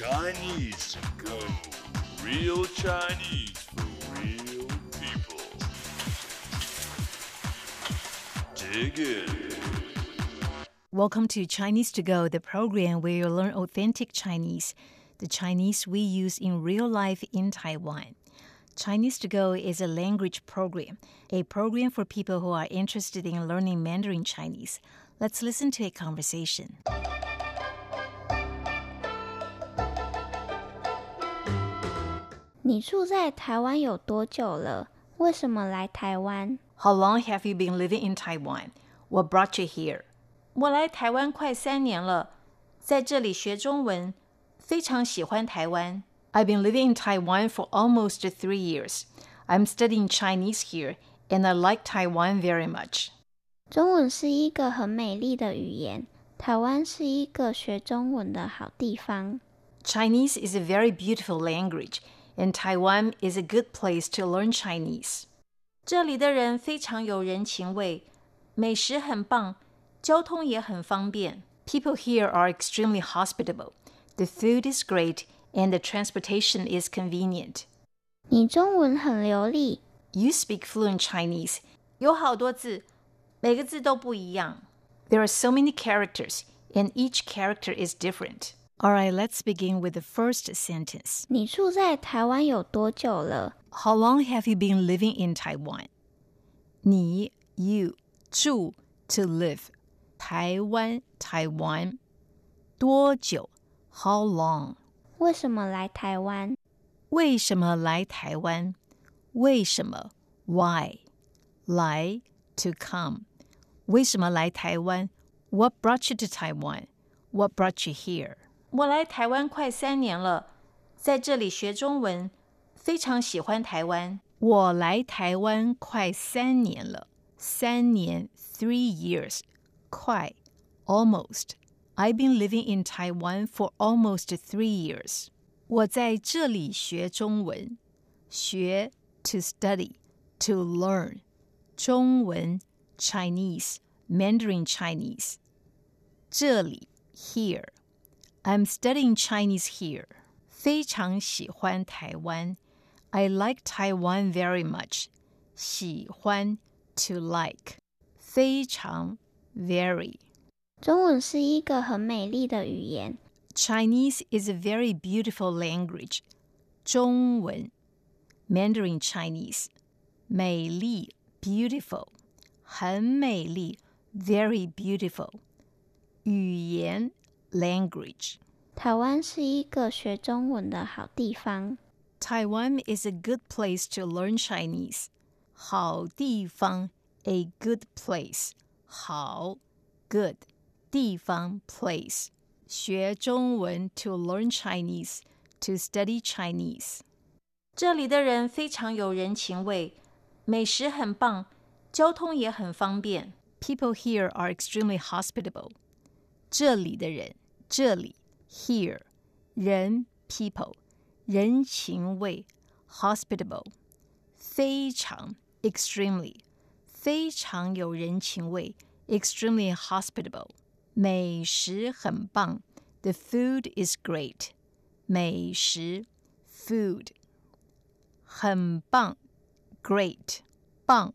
Chinese go. Real Chinese for real people. Dig in. Welcome to Chinese to Go, the program where you learn authentic Chinese, the Chinese we use in real life in Taiwan. Chinese to Go is a language program, a program for people who are interested in learning Mandarin Chinese. Let's listen to a conversation. 你住在台湾有多久了？为什么来台湾？ How long have you been living in Taiwan? What brought you here? 我来台湾快三年了，在这里学中文，非常喜欢台湾。 I've been living in Taiwan for almost three years. I'm studying Chinese here, and I like Taiwan very much. 中文是一个很美丽的语言，台湾是一个学中文的好地方。 Chinese is a very beautiful language, and Taiwan is a good place to learn Chinese. 这里的人非常有人情味，美食很棒，交通也很方便。 People here are extremely hospitable. The food is great, and the transportation is convenient. 你中文很流利， You speak fluent Chinese. 有好多字，每个字都不一样。 There are so many characters, and each character is different. All right, let's begin with the first sentence. 你住在台湾有多久了？ How long have you been living in Taiwan? 你 you 住 to live 台湾 Taiwan 多久 How long? 为什么来台湾？为什么来台湾？为什么 Why? 来 to come 为什么来台湾 What brought you to Taiwan? What brought you here? 我来台湾快三年了，在这里学中文，非常喜欢台湾。我来台湾快三年了，三年 three years，快 almost。I've been living in Taiwan for almost three years。我在这里学中文，学 to study to learn 中文 Chinese Mandarin Chinese。这里 here。 I'm studying Chinese here。非常喜欢台湾。I like Taiwan very much. 喜欢 to like. 非常 very. 中文是一个很美丽的语言， Chinese is a very beautiful language. 中文 Mandarin Chinese. 美丽 beautiful. 很美丽 very beautiful. 语言 language. 台湾是一个学中文的好地方。 Taiwan is a good place to learn Chinese. 好地方 a good place. 好 good 地方 place. 学中文 to learn Chinese, to study Chinese. 这里的人非常有人情味，美食很棒，交通也很方便。 People here are extremely hospitable. 这里的人， 这里 here 人 people 人情味 hospitable 非常 extremely 非常有人情味 extremely hospitable 美食很棒 the food is great 美食 food 很棒 great 棒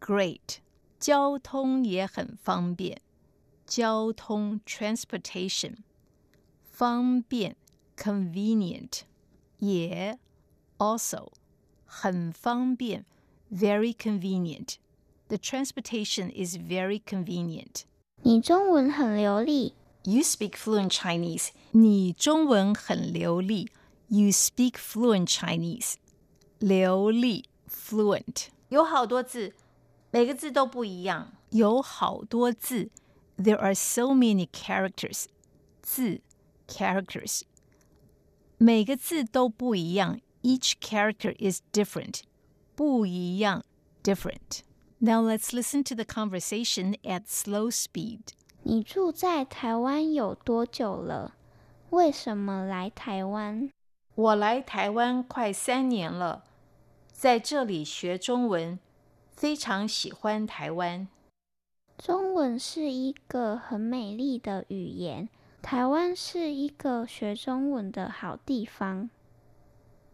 great 交通也很方便交通 transportation 方便 convenient 也 also 很方便 very convenient the transportation is very convenient 你中文很流利， you speak fluent Chinese 你中文很流利 you speak fluent Chinese 流利 fluent 有好多字，每个字都不一样。有好多字，there are so many characters，字 characters，每个字都不一样，each character is different，不一样 different。Now let's listen to the conversation at slow speed. 你住在台湾有多久了？为什么来台湾？我来台湾快三年了，在这里学中文，非常喜欢台湾。中文是一个很美丽的语言， 台湾是一个学中文的好地方。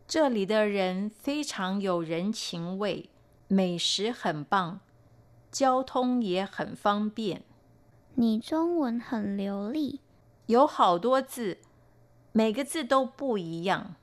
这里的人非常有人情味，美食很棒，交通也很方便。你中文很流利，有好多字，每个字都不一样。